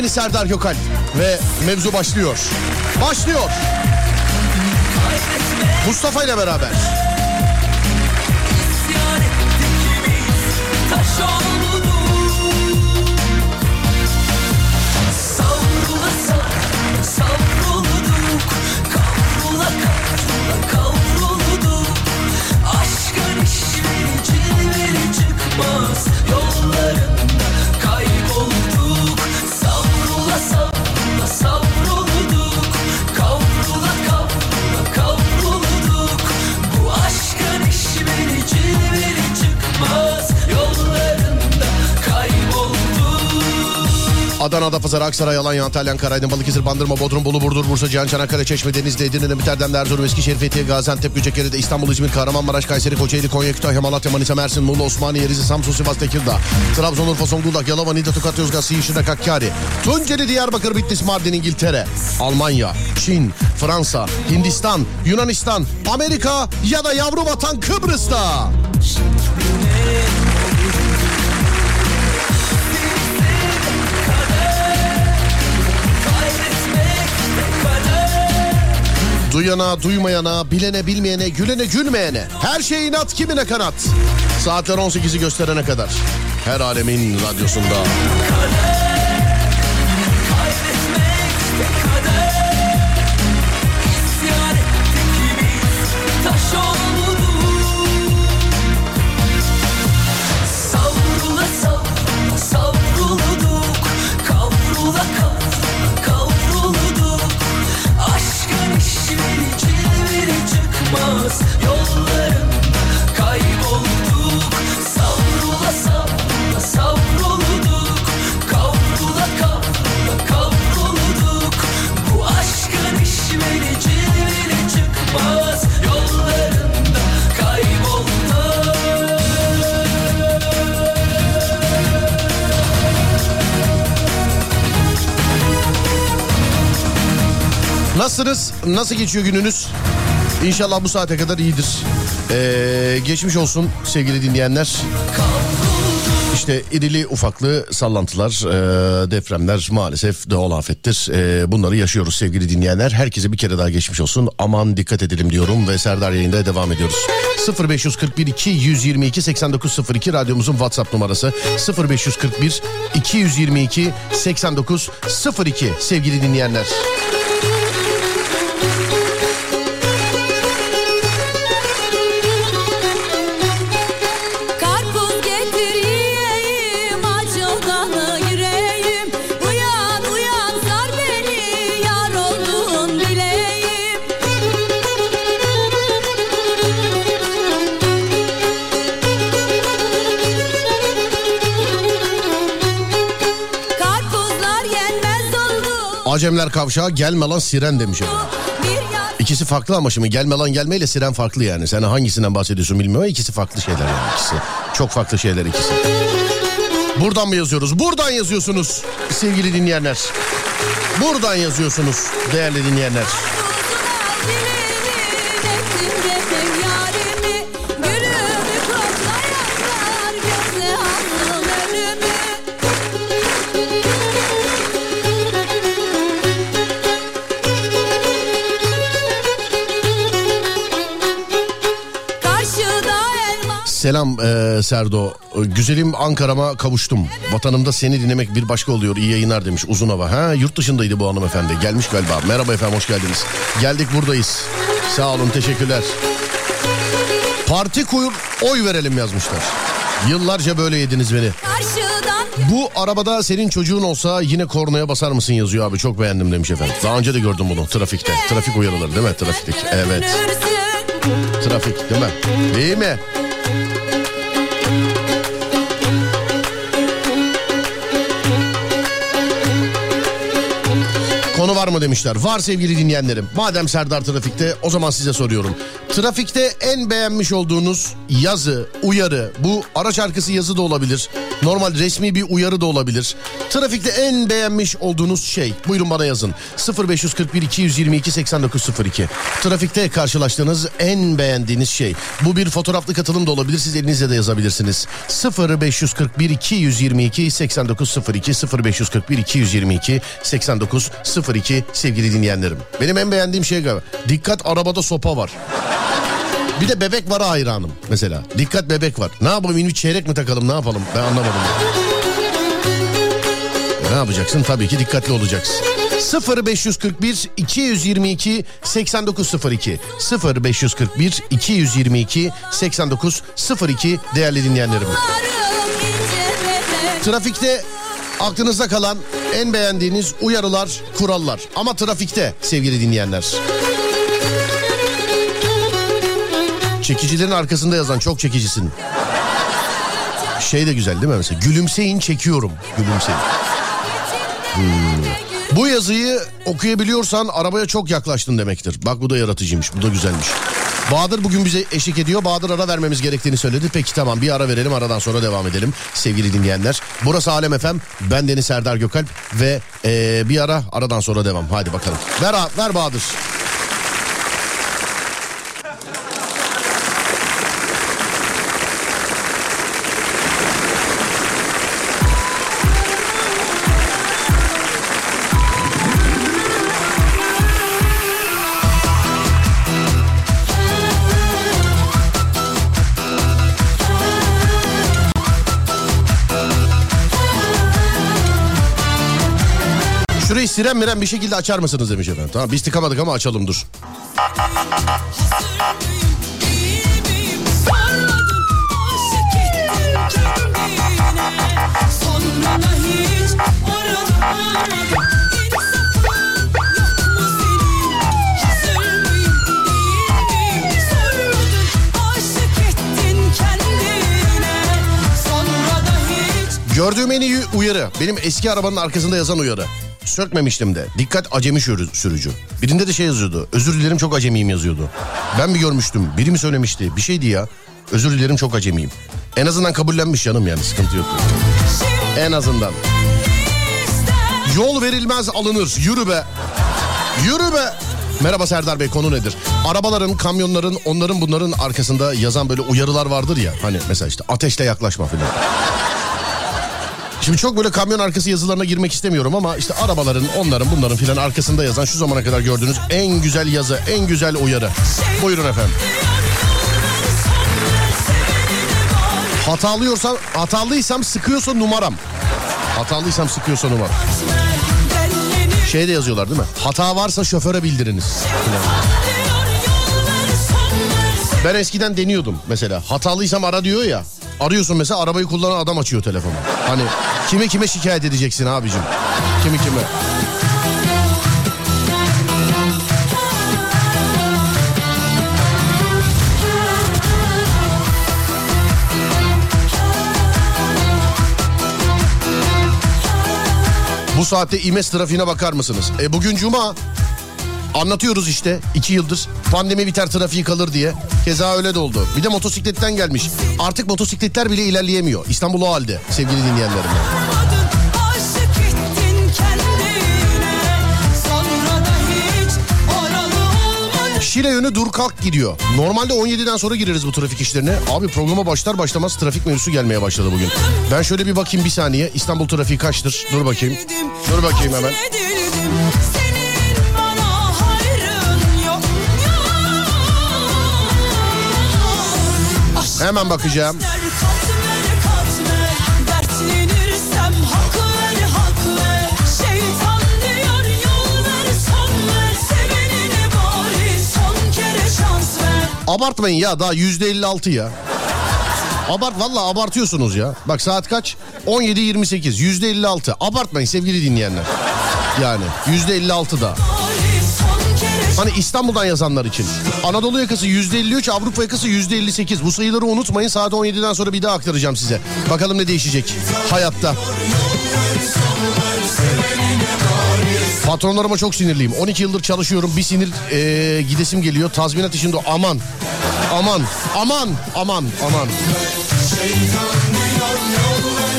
Ben Deniz Serdar Gökal ve mevzu başlıyor. Başlıyor. Mustafa ile beraber. Adana'da Pazar, Aksaray, Alanya, Antalya, Ankara, Aydın, Balıkesir, Bandırma, Bodrum, Bolu, Burdur, Bursa, Cihan, Çanakkale, Çeşme, Denizli, Edirne, Biterden, Erzurum, Eskişehir, Fethiye, Gaziantep, Göcekeri'de, İstanbul, İzmir, Kahramanmaraş, Kayseri, Kocaeli, Konya, Kütahya, Malatya, Manisa, Mersin, Muğla, Osmaniye, Rize, Samsun, Sivas, Tekirdağ, Trabzon, Urfa, Zonguldak, Yalova, Niğde, Tokat, Yozgat, Siirt, Şırnak, Hakkari, Tunceli, Diyarbakır, Bitlis, Mardin, İngiltere, Almanya, Çin, Fransa, Hindistan, Yunanistan, Amerika ya da yavru vatan Kıbrıs'ta. Duyana, duymayana, bilene, bilmeyene, gülene, gülmeyene. Her şey inat, kimine kanat. Saatler 18'i gösterene kadar. Her alemin radyosunda. İsyan Yollarında kaybolduk. Savrula savrulduk. Kavrula kavrula kavrulduk Bu aşkın işleri cilveli çıkmaz. Yollarında kaybolduk. Nasılsınız? Nasıl geçiyor gününüz? İnşallah bu saate kadar iyidir. Ee, geçmiş olsun sevgili dinleyenler. İşte irili ufaklı sallantılar, e, depremler maalesef doğal afettir. E, bunları yaşıyoruz sevgili dinleyenler. Herkese bir kere daha geçmiş olsun. Aman dikkat edelim diyorum ve Serdar yayında devam ediyoruz. 0541 2 122 8902 radyomuzun WhatsApp numarası 0541 222 8902 sevgili dinleyenler. Acemler kavşağı gelme lan siren demiş İkisi farklı ama şimdi gelme lan gelmeyle siren farklı yani. Sen hangisinden bahsediyorsun bilmiyorum ama ikisi farklı şeyler yani ikisi. Çok farklı şeyler ikisi. Buradan mı yazıyoruz? Buradan yazıyorsunuz sevgili dinleyenler. Buradan yazıyorsunuz değerli dinleyenler. Selam eee, Serdo. Güzelim Ankara'ma kavuştum. Vatanımda seni dinlemek bir başka oluyor. İyi yayınlar demiş uzun hava. Ha yurt dışındaydı bu hanımefendi. Gelmiş galiba. Merhaba efendim hoş geldiniz. Geldik buradayız. Sağ olun teşekkürler. Parti kur oy verelim yazmışlar. Yıllarca böyle yediniz beni. Bu arabada senin çocuğun olsa yine kornaya basar mısın yazıyor abi. Çok beğendim demiş efendim. Daha önce de gördüm bunu trafikte. Trafik uyarıları değil mi? Trafikteki. Evet. Trafik değil mi? Değil mi? Konu var mı demişler. Var sevgili dinleyenlerim. Madem Serdar trafikte o zaman size soruyorum. Trafikte en beğenmiş olduğunuz yazı, uyarı, bu araç arkası yazı da olabilir. Normal resmi bir uyarı da olabilir. Trafikte en beğenmiş olduğunuz şey. Buyurun bana yazın. 0541 222 8902. Trafikte karşılaştığınız en beğendiğiniz şey. Bu bir fotoğraflı katılım da olabilir. Siz elinizle de yazabilirsiniz. 0541 222 8902 0541 222 8902 sevgili dinleyenlerim. Benim en beğendiğim şey galiba. Dikkat arabada sopa var. Bir de bebek var hayranım mesela. Dikkat bebek var. Ne yapalım bir çeyrek mi takalım ne yapalım ben anlamadım. Ne yapacaksın? Tabii ki dikkatli olacaksın. 0541 222 8902 0541 222 8902 değerli dinleyenlerim. Trafikte aklınızda kalan en beğendiğiniz uyarılar, kurallar. Ama trafikte sevgili dinleyenler. Çekicilerin arkasında yazan çok çekicisin. Şey de güzel değil mi mesela? Gülümseyin çekiyorum. Gülümseyin. Hmm. Bu yazıyı okuyabiliyorsan arabaya çok yaklaştın demektir. Bak bu da yaratıcıymış. Bu da güzelmiş. Bahadır bugün bize eşlik ediyor. Bahadır ara vermemiz gerektiğini söyledi. Peki tamam bir ara verelim aradan sonra devam edelim sevgili dinleyenler. Burası Alem FM. Ben Deniz Serdar Gökalp ve eee, bir ara aradan sonra devam. Hadi bakalım. Ver, ver Bahadır. Siren miren bir şekilde açar mısınız demiş efendim. Tamam biz tıkamadık ama açalım dur. Gördüğüm en iyi uyarı. Benim eski arabanın arkasında yazan uyarı. Sökmemiştim de. Dikkat acemi sürü- sürücü. Birinde de şey yazıyordu. Özür dilerim çok acemiyim yazıyordu. Ben mi görmüştüm? Biri mi söylemişti? Bir şeydi ya. Özür dilerim çok acemiyim. En azından kabullenmiş canım yani sıkıntı yok. En azından. Yol verilmez alınır. Yürü be. Yürü be. Merhaba Serdar Bey konu nedir? Arabaların, kamyonların, onların bunların arkasında yazan böyle uyarılar vardır ya. Hani mesela işte ateşle yaklaşma filan. Şimdi çok böyle kamyon arkası yazılarına girmek istemiyorum ama işte arabaların, onların, bunların filan arkasında yazan şu zamana kadar gördüğünüz en güzel yazı, en güzel uyarı. Buyurun efendim. Hatalıyorsam, hatalıysam sıkıyorsa numaram. Hatalıysam sıkıyorsa numaram. Şey de yazıyorlar değil mi? Hata varsa şoföre bildiriniz. Ben eskiden deniyordum mesela. Hatalıysam ara diyor ya. Arıyorsun mesela arabayı kullanan adam açıyor telefonu. Hani kime kime şikayet edeceksin abicim? Kimi kime? Bu saatte İmes trafiğine bakar mısınız? E bugün cuma. Anlatıyoruz işte iki yıldır. Pandemi biter trafiği kalır diye. Keza öyle de oldu. Bir de motosikletten gelmiş. Artık motosikletler bile ilerleyemiyor. İstanbul o halde sevgili dinleyenlerim. Şile yönü dur kalk gidiyor. Normalde 17'den sonra gireriz bu trafik işlerine. Abi programa başlar başlamaz trafik mevzusu gelmeye başladı bugün. Ben şöyle bir bakayım bir saniye. İstanbul trafiği kaçtır? Dur bakayım. Dur bakayım hemen. Şans ver. Abartmayın ya daha %56 ya. Abart valla abartıyorsunuz ya. Bak saat kaç? 17.28 %56. Abartmayın sevgili dinleyenler. Yani %56 da. Hani İstanbul'dan yazanlar için. Anadolu yakası %53, Avrupa yakası %58. Bu sayıları unutmayın. Saat 17'den sonra bir daha aktaracağım size. Bakalım ne değişecek hayatta. Patronlarıma çok sinirliyim. 12 yıldır çalışıyorum. Bir sinir e, gidesim geliyor. Tazminat işinde aman. Aman. Aman. Aman. Aman. Aşkta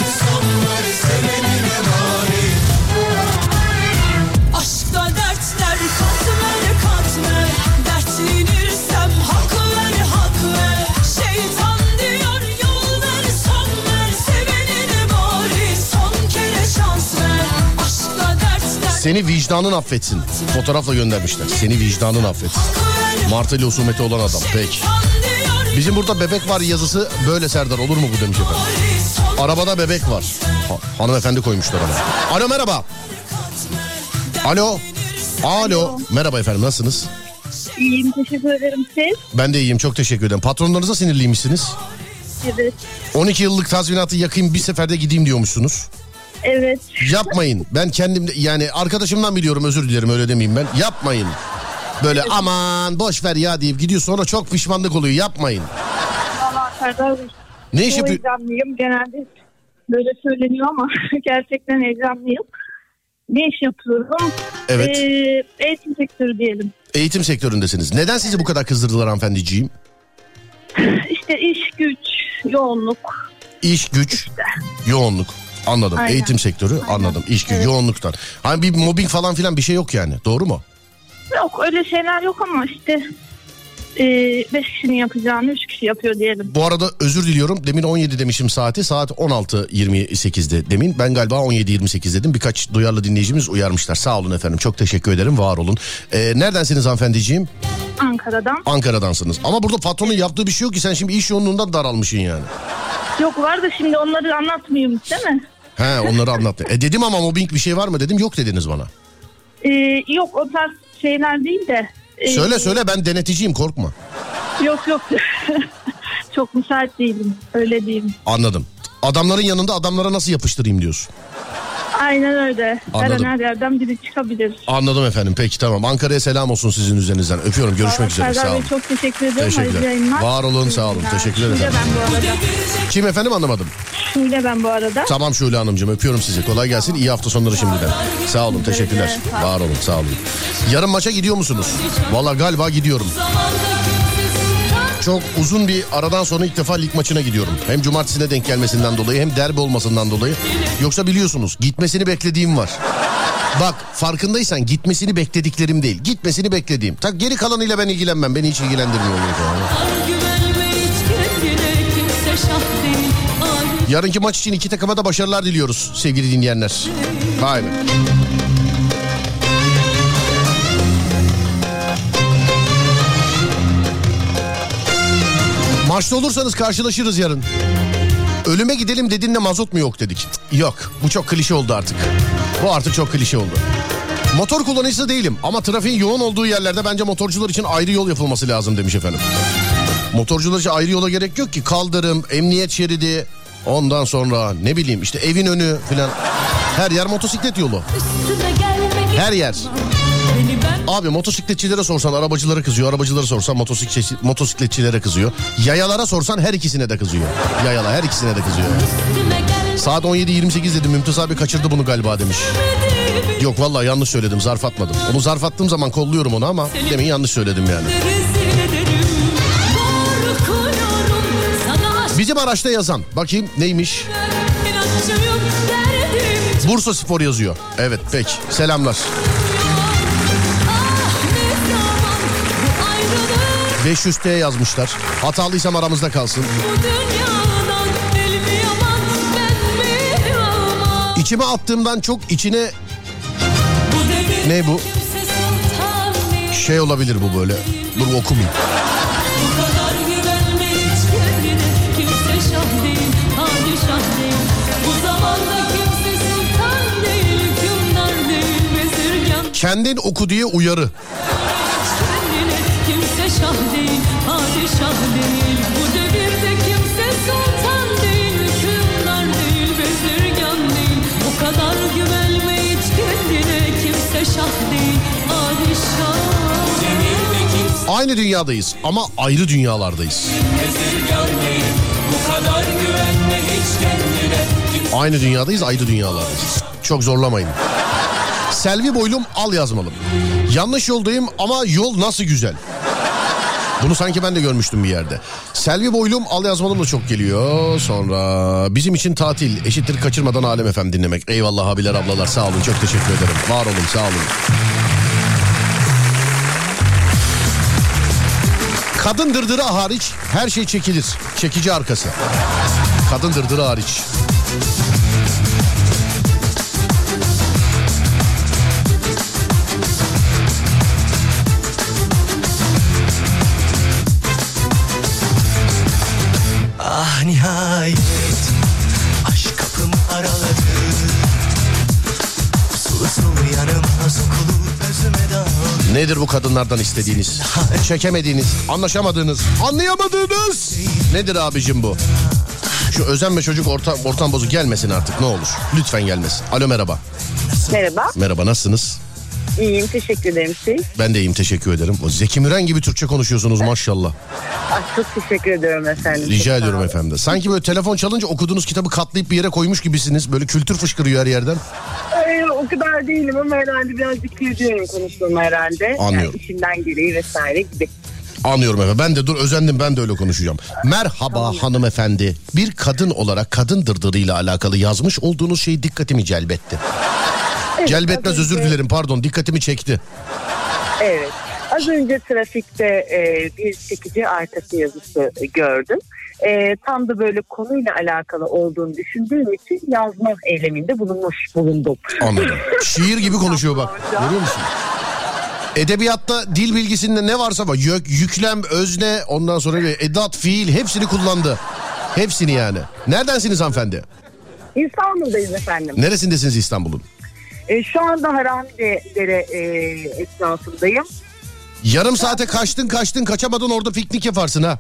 Seni vicdanın affetsin. Fotoğrafla göndermişler. Seni vicdanın affetsin. ver Marteli husumeti olan adam. Peki. Bizim burada bebek var yazısı böyle Serdar olur mu bu demiş efendim. Arabada bebek var. Ha, hanımefendi koymuşlar ama. Alo merhaba. Alo. Alo. Merhaba efendim nasılsınız? İyiyim teşekkür ederim siz. Ben de iyiyim çok teşekkür ederim. Patronlarınıza sinirliymişsiniz. Evet. 12 yıllık tazminatı yakayım bir seferde gideyim diyormuşsunuz. Evet. Yapmayın. Ben kendim yani arkadaşımdan biliyorum özür dilerim öyle demeyeyim ben. Yapmayın. Böyle aman boş ver ya deyip gidiyor sonra çok pişmanlık oluyor. Yapmayın. Valla Serdar Bey. Ne iş Çok yapıyor? heyecanlıyım. Genelde böyle söyleniyor ama gerçekten heyecanlıyım. Ne iş yapıyorum? Evet. Ee, eğitim sektörü diyelim. Eğitim sektöründesiniz. Neden sizi bu kadar kızdırdılar hanımefendiciğim? İşte iş güç, yoğunluk. İş güç, yoğunluk. Anladım. Aynen. Eğitim sektörü anladım. İş Evet. yoğunluktan. Hani bir mobbing falan filan bir şey yok yani. Doğru mu? Yok öyle şeyler yok ama işte e, beş kişinin yapacağını üç kişi yapıyor diyelim. Bu arada özür diliyorum. Demin 17 demişim saati. Saat 16.28'de demin. Ben galiba 17.28 dedim. Birkaç duyarlı dinleyicimiz uyarmışlar. Sağ olun efendim. Çok teşekkür ederim. Var olun. Ee, neredensiniz hanımefendiciğim? Ankara'dan. Ankara'dansınız. Ama burada patronun yaptığı bir şey yok ki. Sen şimdi iş yoğunluğundan daralmışsın yani. Yok var da şimdi onları anlatmayayım değil mi? He onları anlattı. E dedim ama mobbing bir şey var mı dedim. Yok dediniz bana. Ee, yok o tarz şeyler değil de. Söyle söyle ben deneticiyim korkma. Yok yok. Çok müsait değilim. Öyle değilim. Anladım. Adamların yanında adamlara nasıl yapıştırayım diyorsun. Aynen öyle. Her Anladım. an her yerden biri çıkabilir. Anladım efendim. Peki tamam. Ankara'ya selam olsun sizin üzerinizden. Öpüyorum. Görüşmek üzere. Sağ olun. çok teşekkür ederim. Teşekkürler. Var olun, sağ olun. Teşekkür ederim. Şule ben bu arada. Kim efendim anlamadım. Şule ben bu arada. Tamam Şule Hanımcığım öpüyorum sizi. Kolay gelsin. İyi hafta sonları şimdiden. Sağ olun. Teşekkürler. Var olun. Sağ olun. Yarın maça gidiyor musunuz? Valla galiba gidiyorum. Çok uzun bir aradan sonra ilk defa lig maçına gidiyorum. Hem cumartesine denk gelmesinden dolayı hem derbi olmasından dolayı. Yoksa biliyorsunuz gitmesini beklediğim var. Bak farkındaysan gitmesini beklediklerim değil. Gitmesini beklediğim. Tak geri kalanıyla ben ilgilenmem. Beni hiç ilgilendirmiyor. Yarınki maç için iki takıma da başarılar diliyoruz sevgili dinleyenler. Vay Maçta olursanız karşılaşırız yarın. Ölüme gidelim dedin de mazot mu yok dedik. Yok bu çok klişe oldu artık. Bu artık çok klişe oldu. Motor kullanıcısı değilim ama trafiğin yoğun olduğu yerlerde bence motorcular için ayrı yol yapılması lazım demiş efendim. Motorcular için ayrı yola gerek yok ki. Kaldırım, emniyet şeridi, ondan sonra ne bileyim işte evin önü filan. Her yer motosiklet yolu. Her yer. Abi motosikletçilere sorsan arabacılara kızıyor. Arabacılara sorsan motosiklet, motosikletçilere kızıyor. Yayalara sorsan her ikisine de kızıyor. Yayala her ikisine de kızıyor. Saat 17.28 dedim. Mümtaz abi kaçırdı bunu galiba demiş. Yok vallahi yanlış söyledim zarf atmadım. Onu zarf attığım zaman kolluyorum onu ama demin yanlış söyledim yani. Bizim araçta yazan bakayım neymiş? Bursa Spor yazıyor. Evet peki selamlar. 500T yazmışlar. Hatalıysam aramızda kalsın. Yaman İçime attığımdan çok içine Bu ne bu? Şey olabilir bu böyle. Dur okumayayım. Bu kadar güvenme hiç Aynı dünyadayız ama ayrı dünyalardayız. Aynı dünyadayız ayrı dünyalardayız. Çok zorlamayın. Selvi boylum al yazmalım. Yanlış yoldayım ama yol nasıl güzel. Bunu sanki ben de görmüştüm bir yerde. Selvi boylum al yazmalım da çok geliyor. Sonra bizim için tatil eşittir kaçırmadan Alem efem dinlemek. Eyvallah abiler ablalar sağ olun çok teşekkür ederim. Var olun sağ olun. Kadın dırdırı hariç her şey çekilir. Çekici arkası. Kadın dırdırı hariç. Nedir bu kadınlardan istediğiniz? Çekemediğiniz, anlaşamadığınız, anlayamadığınız. Nedir abicim bu? Şu özenme çocuk ortam, ortam bozuk gelmesin artık ne olur. Lütfen gelmesin. Alo merhaba. Merhaba. Merhaba nasılsınız? İyiyim teşekkür ederim siz. Ben de iyiyim teşekkür ederim. O Zeki Müren gibi Türkçe konuşuyorsunuz maşallah. Ah, çok teşekkür ediyorum efendim. Rica Çok ediyorum efendim. Sanki böyle telefon çalınca okuduğunuz kitabı katlayıp bir yere koymuş gibisiniz. Böyle kültür fışkırıyor her yerden. Ee, o kadar değilim ama herhalde birazcık kırıcıyım konuştuğum herhalde. Anlıyorum. Yani işimden gereği vesaire gibi. Anlıyorum efendim. Ben de dur özendim ben de öyle konuşacağım. Merhaba hanımefendi. Bir kadın olarak kadın dırdırıyla alakalı yazmış olduğunuz şey dikkatimi celbetti. Celbetmez az özür dilerim pardon dikkatimi çekti. Evet. Az önce trafikte e, bir çekici arkası yazısı gördüm. E, tam da böyle konuyla alakalı olduğunu düşündüğüm için yazma eyleminde bulunmuş bulundum. Anladım. Şiir gibi konuşuyor bak. Görüyor musun? Edebiyatta dil bilgisinde ne varsa var. Yök, yüklem, özne ondan sonra edat, fiil hepsini kullandı. Hepsini yani. Neredensiniz hanımefendi? İstanbul'dayız efendim. Neresindesiniz İstanbul'un? E, şu anda Haramidere e, etrafındayım. Yarım saate kaçtın kaçtın kaçamadın orada piknik yaparsın ha.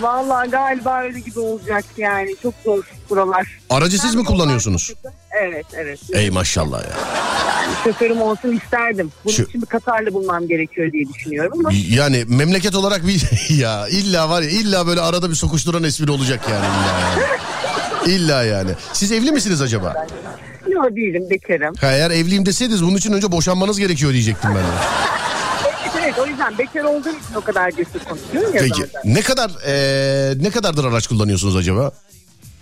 Vallahi galiba öyle gibi olacak yani. Çok zor buralar. Aracı siz mi kullanıyorsunuz? Evet evet. Ey maşallah ya. Şoförüm olsun isterdim. Bunun Şu- için bir Katarlı bulmam gerekiyor diye düşünüyorum ama. Yani memleket olarak bir ya illa var ya illa böyle arada bir sokuşturan espri olacak yani illa yani. İlla yani. Siz evli misiniz acaba? Yok değilim bekarım. Ha, eğer evliyim deseydiniz bunun için önce boşanmanız gerekiyor diyecektim ben. de. O yüzden bekar olduğum için o kadar cesur konuşuyorum ya Peki zaten. ne kadar eee, ne kadardır araç kullanıyorsunuz acaba?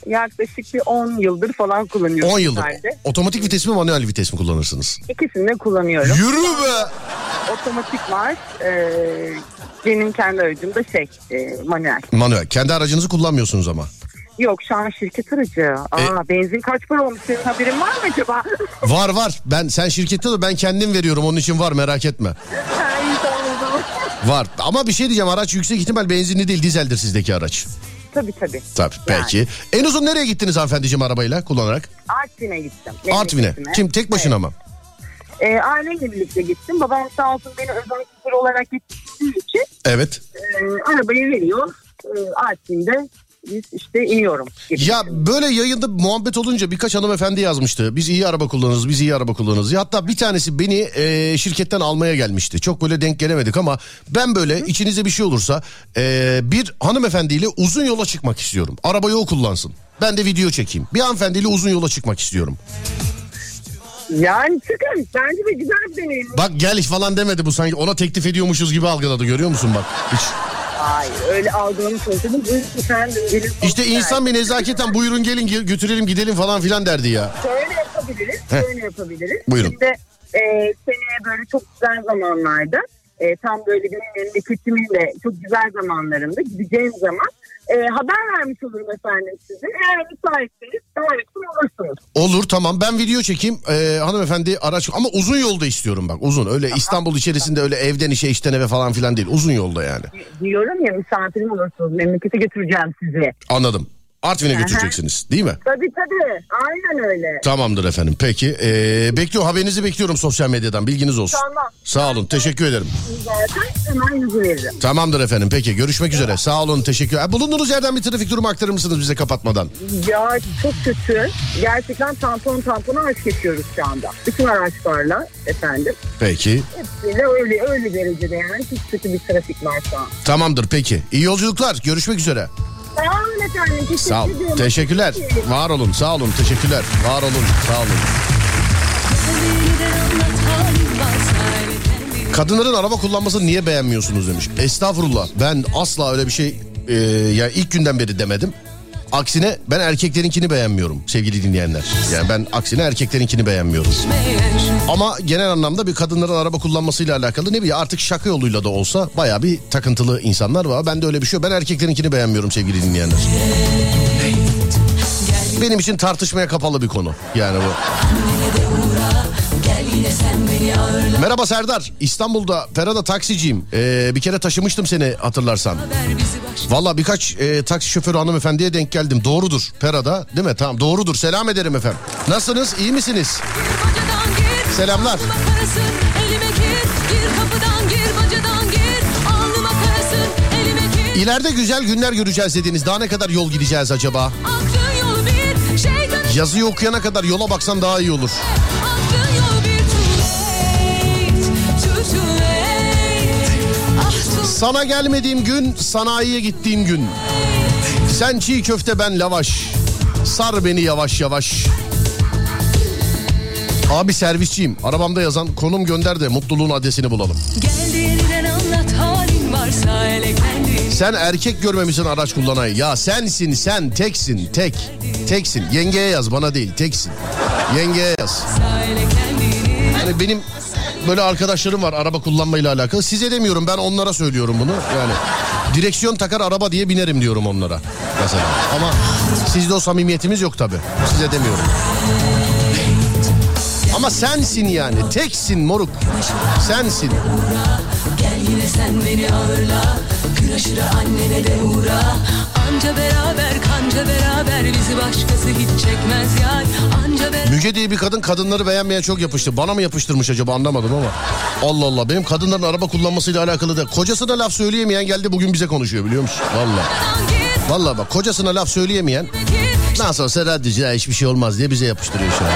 Yaklaşık bir 10 yıldır falan kullanıyorum. 10 yıldır. herhalde. Otomatik vites mi manuel vites mi kullanırsınız? İkisini de kullanıyorum. Yürü be. Otomatik var. Ee, benim kendi aracım da şey e, manuel. Manuel. Kendi aracınızı kullanmıyorsunuz ama. Yok şu an şirket aracı. Aa, E- benzin kaç para olmuş senin haberin var mı acaba? Var var. Ben sen şirkette de ben kendim veriyorum onun için var merak etme. Ha, iyi, tamam o zaman. Var. Ama bir şey diyeceğim araç yüksek ihtimal benzinli değil dizeldir sizdeki araç. tabii tabii. Tabii Yani. peki. En uzun nereye gittiniz hanımefendiciğim arabayla kullanarak? Artvin'e gittim. Artvin'e. Kim tek başına mı? Ee, ailemle birlikte gittim. Babam sağ olsun beni özel şoför olarak getirdiği için Evet. e, arabayı veriyor. E, Artvin'de biz işte iniyorum. gibi. Ya böyle yayında muhabbet olunca birkaç hanımefendi yazmıştı. Biz iyi araba kullanırız, biz iyi araba kullanırız. Ya Hatta bir tanesi beni e, şirketten almaya gelmişti. Çok böyle denk gelemedik ama ben böyle içinizde bir şey olursa e, bir hanımefendiyle uzun yola çıkmak istiyorum. Arabayı o kullansın. Ben de video çekeyim. Bir hanımefendiyle uzun yola çıkmak istiyorum. Yani çıkın. Bence de güzel bir deneyim. Bak gel falan demedi bu sanki ona teklif ediyormuşuz gibi algıladı görüyor musun bak. Hiç. Hayır öyle algılamış olsaydım buyurun efendim gelin. İşte insan bir nezaketen buyurun gelin ge- götürelim gidelim falan filan derdi ya. Şöyle yapabiliriz. Heh. Şöyle yapabiliriz. Buyurun. Şimdi e, seneye böyle çok güzel zamanlarda e, tam böyle benim memleketimin de çok güzel zamanlarında gideceğim zaman e, haber vermiş olurum efendim size. Eğer müsaitseniz davetli olursunuz. Olur tamam ben video çekeyim ee, hanımefendi araç ama uzun yolda istiyorum bak uzun öyle İstanbul içerisinde öyle evden işe işten eve falan filan değil uzun yolda yani Diyorum ya misafirim olursunuz. Memlekete götüreceğim sizi. anladım Artvin'e götüreceksiniz değil mi? Tabii tabii. Aynen öyle. Tamamdır efendim peki ee, bekliyor haberinizi bekliyorum sosyal medyadan bilginiz olsun. Tamam. Sağ olun teşekkür ederim. Zaten hemen yüzü veririm. Tamamdır efendim peki görüşmek üzere sağ olun teşekkür Ha, Bulunduğunuz yerden bir trafik durumu aktarır mısınız bize kapatmadan? Ya çok kötü. Gerçekten tampon tampona aşk geçiyoruz şu anda. Bütün araçlarla efendim. Peki Hepsiyle öyle öyle derecede yani çok kötü bir trafik var şu an. tamamdır peki iyi yolculuklar görüşmek üzere. Sağ olun efendim. Teşekkür Sağ ol. Ediyorum. Teşekkürler. Var olun. Sağ olun. Teşekkürler. Var olun. Sağ olun. Kadınların araba kullanmasını niye beğenmiyorsunuz demiş. Estağfurullah. Ben asla öyle bir şey e, ya yani ilk günden beri demedim. Aksine ben erkeklerinkini beğenmiyorum sevgili dinleyenler. Yani ben aksine erkeklerinkini beğenmiyorum. Ama genel anlamda bir kadınların araba kullanmasıyla alakalı ne bileyim artık şaka yoluyla da olsa baya bir takıntılı insanlar var. Ben de öyle bir şey yok. Ben erkeklerinkini beğenmiyorum sevgili dinleyenler. Benim için tartışmaya kapalı bir konu yani bu. Merhaba Serdar. İstanbul'da Ferada taksiciyim. Ee, bir kere taşımıştım seni hatırlarsan. Valla birkaç e, taksi şoförü hanımefendiye denk geldim. Doğrudur Ferada değil mi? Tamam doğrudur. Selam ederim efendim. Nasılsınız? İyi misiniz? Selamlar. İleride güzel günler göreceğiz dediniz. Daha ne kadar yol gideceğiz acaba? Yazıyı okuyana kadar yola baksan daha iyi olur. Sana gelmediğim gün sanayiye gittiğim gün. Sen çiğ köfte ben lavaş. Sar beni yavaş yavaş. Abi servisçiyim. Arabamda yazan konum gönder de mutluluğun adresini bulalım. Geldiğinden anlat halin varsa kendin. Sen erkek görmemişsin araç kullanayı. Ya sensin sen teksin tek. Teksin. Yengeye yaz bana değil teksin. Yengeye yaz. Yani benim böyle arkadaşlarım var araba kullanmayla alakalı. Size demiyorum ben onlara söylüyorum bunu. Yani direksiyon takar araba diye binerim diyorum onlara. Mesela. Ama sizde o samimiyetimiz yok tabii. Size demiyorum. Ama sensin yani. Teksin moruk. Sensin. Gel yine sen beni ağırla. Gün aşırı annene de uğra. Anca beraber kanca beraber bizi başkası hiç çekmez yar. Anca beraber. Müge diye bir kadın kadınları beğenmeye çok yapıştı. Bana mı yapıştırmış acaba anlamadım ama. Allah Allah benim kadınların araba kullanmasıyla alakalı da. Kocasına laf söyleyemeyen geldi bugün bize konuşuyor biliyor musun? Valla. Valla bak kocasına laf söyleyemeyen nasıl olsa radyocu hiçbir şey olmaz diye bize yapıştırıyor şu an.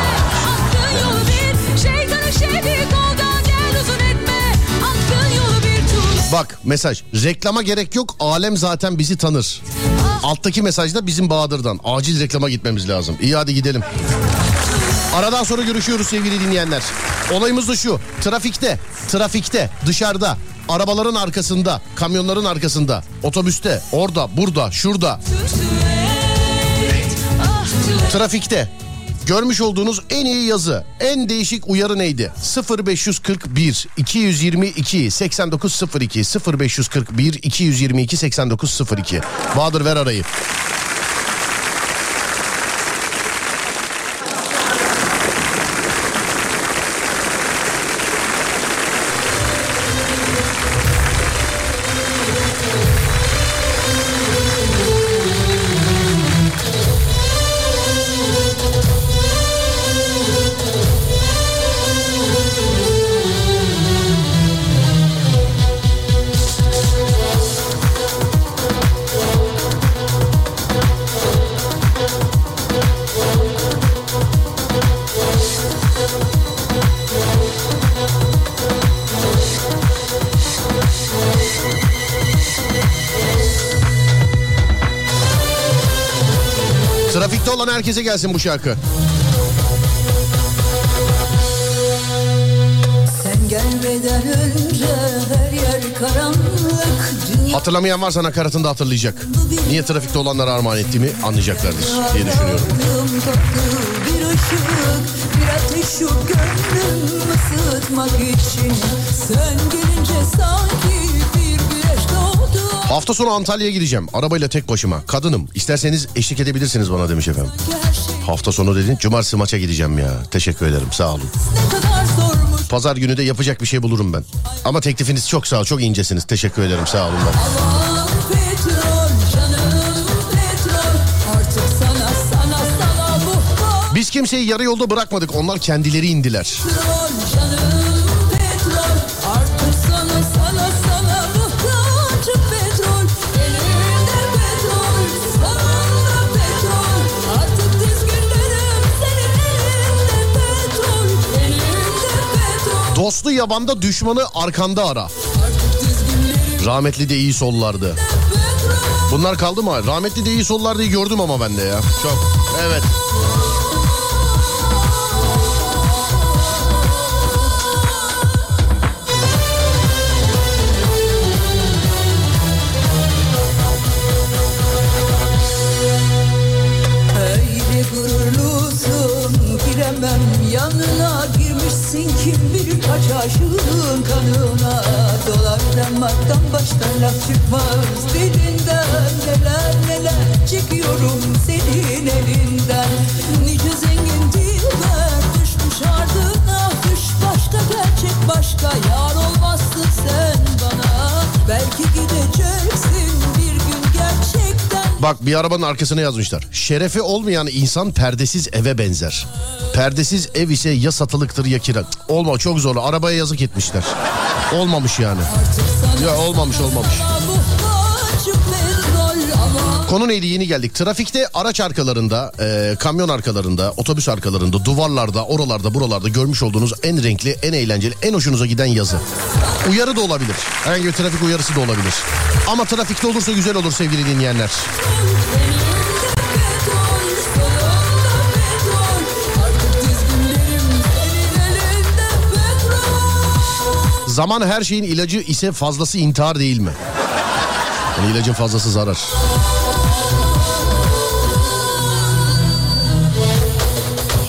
Bak mesaj. Reklama gerek yok. Alem zaten bizi tanır. Alttaki mesajda bizim Bahadır'dan. Acil reklama gitmemiz lazım. İyi hadi gidelim. Aradan sonra görüşüyoruz sevgili dinleyenler. Olayımız da şu. Trafikte, trafikte, dışarıda, arabaların arkasında, kamyonların arkasında, otobüste, orada, burada, şurada. Trafikte görmüş olduğunuz en iyi yazı, en değişik uyarı neydi? 0541 222 8902 0541 222 8902. Bahadır ver arayı. Olan herkese gelsin bu şarkı. Hatırlamayan varsa nakaratını da hatırlayacak. Niye trafikte olanlara armağan ettiğimi anlayacaklardır diye düşünüyorum. Bir ışık Bir ateş şu gönlüm ısıtmak için Sen gelince sanki Hafta sonu Antalya'ya gideceğim. Arabayla tek başıma. Kadınım. İsterseniz eşlik edebilirsiniz bana demiş efendim. Hafta sonu dedin. Cumartesi maça gideceğim ya. Teşekkür ederim. Sağ olun. Pazar günü de yapacak bir şey bulurum ben. Ama teklifiniz çok sağ ol. Çok incesiniz. Teşekkür ederim. Sağ olun ben. Biz kimseyi yarı yolda bırakmadık. Onlar kendileri indiler. Petrol canım Dostu yabanda düşmanı arkanda ara. Rahmetli de iyi sollardı. Bunlar kaldı mı? Rahmetli de iyi sollardı gördüm ama ben de ya. Çok. Evet. Kaç aşığın kanına. Dolar damardan başka laf çıkmaz. Dilinden neler neler çekiyorum senin elinden. Nice zengin diller düşmüş ardına. Düş başka gerçek başka yar olmazsın sen bana. Belki gideceksin Bak bir arabanın arkasına yazmışlar. Şerefi olmayan insan perdesiz eve benzer. Perdesiz ev ise ya satılıktır ya kira. Olma çok zor. Arabaya yazık etmişler. Olmamış yani. Ya olmamış olmamış. Konu neydi yeni geldik. Trafikte araç arkalarında, e, kamyon arkalarında, otobüs arkalarında, duvarlarda, oralarda, buralarda görmüş olduğunuz en renkli, en eğlenceli, en hoşunuza giden yazı. Uyarı da olabilir. Herhangi bir trafik uyarısı da olabilir. Ama trafikte olursa güzel olur sevgili dinleyenler. Zaman her şeyin ilacı ise fazlası intihar değil mi? Yani ilacın fazlası zarar.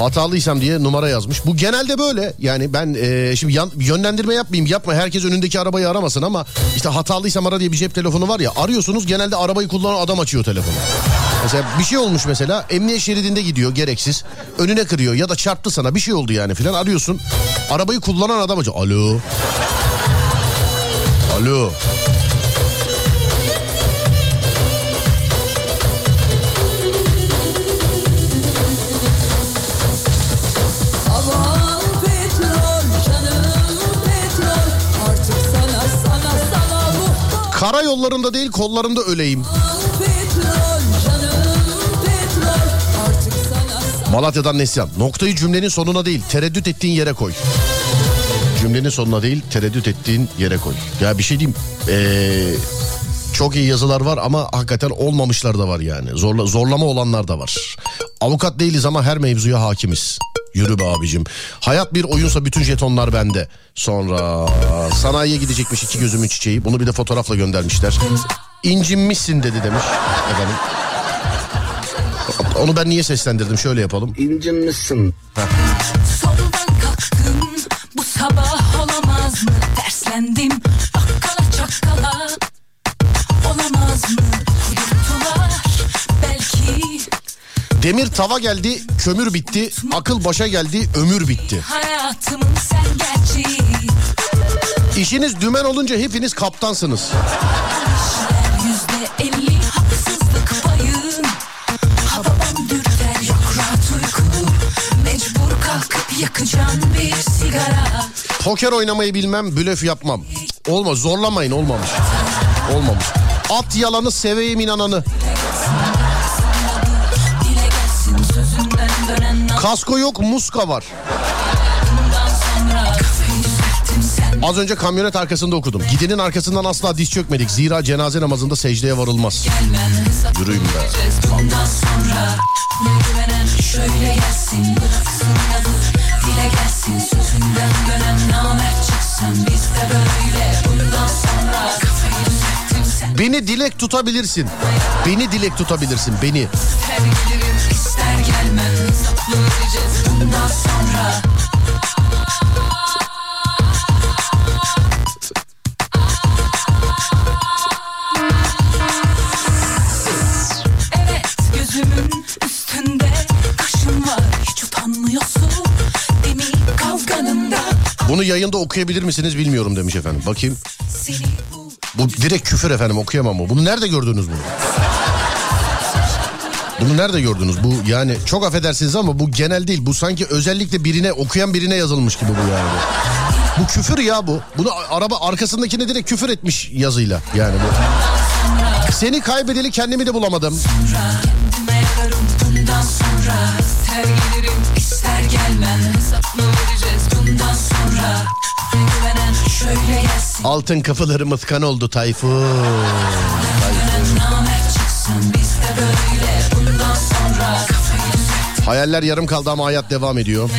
Hatalıysam diye numara yazmış. Bu genelde böyle. Yani ben e, şimdi yan- yönlendirme yapmayayım. Yapma herkes önündeki arabayı aramasın ama işte hatalıysam ara diye bir cep telefonu var ya. Arıyorsunuz genelde arabayı kullanan adam açıyor telefonu. Mesela bir şey olmuş mesela emniyet şeridinde gidiyor gereksiz. Önüne kırıyor ya da çarptı sana bir şey oldu yani filan arıyorsun. Arabayı kullanan adam açıyor. Alo. Alo. Muhtaç Karayollarında değil kollarında öleyim. Malatya'dan Neslihan. Noktayı cümlenin sonuna değil tereddüt ettiğin yere koy. Cümlenin sonuna değil tereddüt ettiğin yere koy. Ya bir şey diyeyim. Ee, çok iyi yazılar var ama hakikaten olmamışlar da var yani. Zorla, zorlama olanlar da var. Avukat değiliz ama her mevzuya hakimiz. Yürü be abicim. Hayat bir oyunsa bütün jetonlar bende. Sonra sanayiye gidecekmiş iki gözümün çiçeği. Bunu bir de fotoğrafla göndermişler. İncinmişsin dedi demiş. Efendim. Onu ben niye seslendirdim? Şöyle yapalım. İncinmişsin. Soldan kalktım bu sabah olamaz mı? Terslendim bakkala çakkala Olamaz mı? Yuttular belki Demir tava geldi, kömür bitti, akıl başa geldi, ömür bitti. İşiniz dümen olunca hepiniz kaptansınız. Poker oynamayı bilmem, blöf yapmam. Olmaz, zorlamayın olmamış. Olmamış. At yalanı seveyim inananı. Kasko yok, muska var. Az önce kamyonet arkasında okudum. Gidenin arkasından asla diz çökmedik. Zira cenaze namazında secdeye varılmaz. Yürüyün be. Beni dilek tutabilirsin. Beni dilek tutabilirsin, beni. Her Vereceğiz bundan sonra Evet gözümün üstünde kaşın var Hiç utanmıyorsun değil mi kavganında Bunu yayında okuyabilir misiniz bilmiyorum demiş efendim. Bakayım. Seni Bu direkt küfür efendim okuyamam bu. Bunu nerede gördünüz bunu? Bunu nerede gördünüz? Bu yani çok affedersiniz ama bu genel değil. Bu sanki özellikle birine okuyan birine yazılmış gibi bu yani. Bu, küfür ya bu. Bunu araba arkasındakine direkt küfür etmiş yazıyla yani bu. Seni kaybedeli kendimi de bulamadım. Kendime yakarım bundan sonra İster gelirim Hayaller yarım kaldı ama hayat devam ediyor.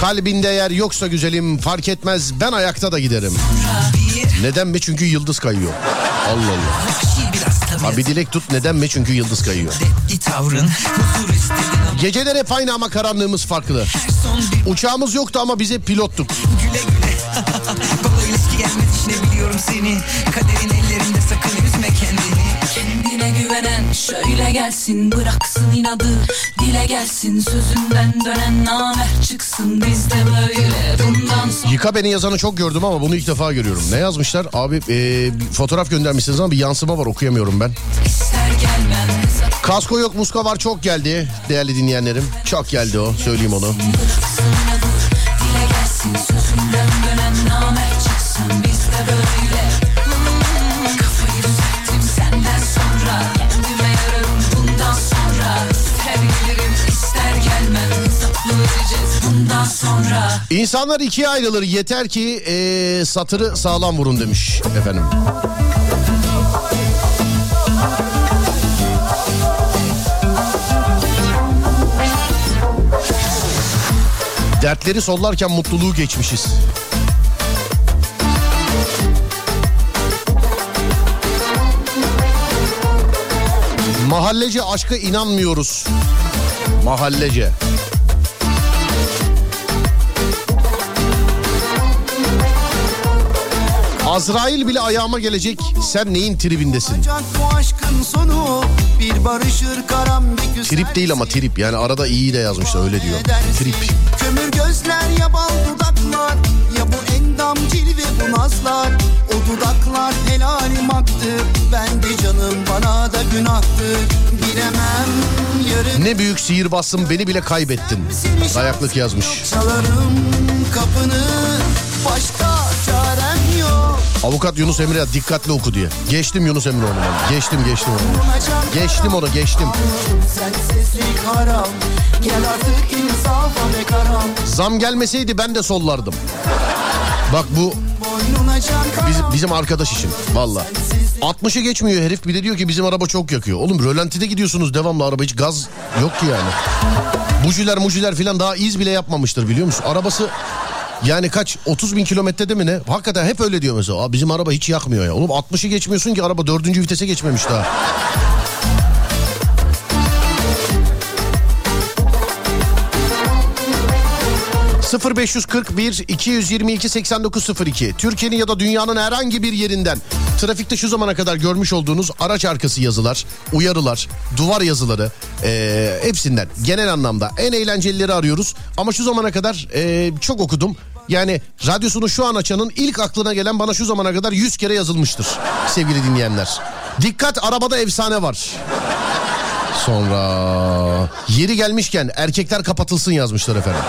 Kalbinde yer yoksa güzelim fark etmez ben ayakta da giderim. Neden mi? Çünkü yıldız kayıyor. Allah Allah. Ha bir dilek tut neden mi? Çünkü yıldız kayıyor. Geceler hep aynı ama karanlığımız farklı. Uçağımız yoktu ama bize pilottuk. güle güle. Baba ilişki gelmez işine biliyorum seni. Kaderin ellerinde sakın üzme kendini. Kendine güvenen şöyle gelsin bıraksın inadı Dile gelsin sözünden dönen namer çıksın bizde böyle bundan sonra Yıka beni yazanı çok gördüm ama bunu ilk defa görüyorum. Ne yazmışlar? Abi e, fotoğraf göndermişsiniz ama bir yansıma var okuyamıyorum ben. ister gelmem Kasko yok muska var çok geldi değerli dinleyenlerim. Çok geldi o söyleyeyim onu. bıraksın inadı Dile gelsin sözünden İnsanlar ikiye ayrılır yeter ki e, satırı sağlam vurun demiş efendim. Dertleri sollarken mutluluğu geçmişiz. Mahallece aşka inanmıyoruz. Mahallece. Azrail bile ayağıma gelecek. Sen neyin tribindesin? Sonu. Trip değil ama trip. Yani arada iyi de yazmışlar öyle diyor. Trip. Kömür gözler ya bal dudaklar Ya bu endam cilve bu nazlar O dudaklar helalim aktı Ben de canım bana da günahtır Bilemem yarın Ne büyük sihirbazsın beni bile kaybettin. Dayaklık yazmış. çalarım kapını yok Avukat Yunus Emre dikkatli oku diye. Geçtim Yunus Emre onu ben. Geçtim geçtim onu. Geçtim onu geçtim. Zam gelmeseydi ben de sollardım. Bak bu biz, bizim arkadaş için. Valla. 60'ı geçmiyor herif bir de diyor ki bizim araba çok yakıyor. Oğlum rölantide gidiyorsunuz devamlı araba hiç gaz yok ki yani. Bujiler mujiler filan daha iz bile yapmamıştır biliyor musun? Arabası yani kaç 30 bin kilometrede mi ne? Hakikaten hep öyle diyor mesela. Aa, bizim araba hiç yakmıyor ya. Oğlum 60'ı geçmiyorsun ki araba 4. vitese geçmemiş daha. ...0541 222 8902... ...Türkiye'nin ya da dünyanın herhangi bir yerinden... ...trafikte şu zamana kadar görmüş olduğunuz... ...araç arkası yazılar, uyarılar... ...duvar yazıları... eee, ...hepsinden genel anlamda en eğlencelileri arıyoruz... ...ama şu zamana kadar eee, çok okudum... Yani radyosunu şu an açanın ilk aklına gelen bana şu zamana kadar 100 kere yazılmıştır sevgili dinleyenler. Dikkat arabada efsane var. Sonra yeri gelmişken erkekler kapatılsın yazmışlar efendim.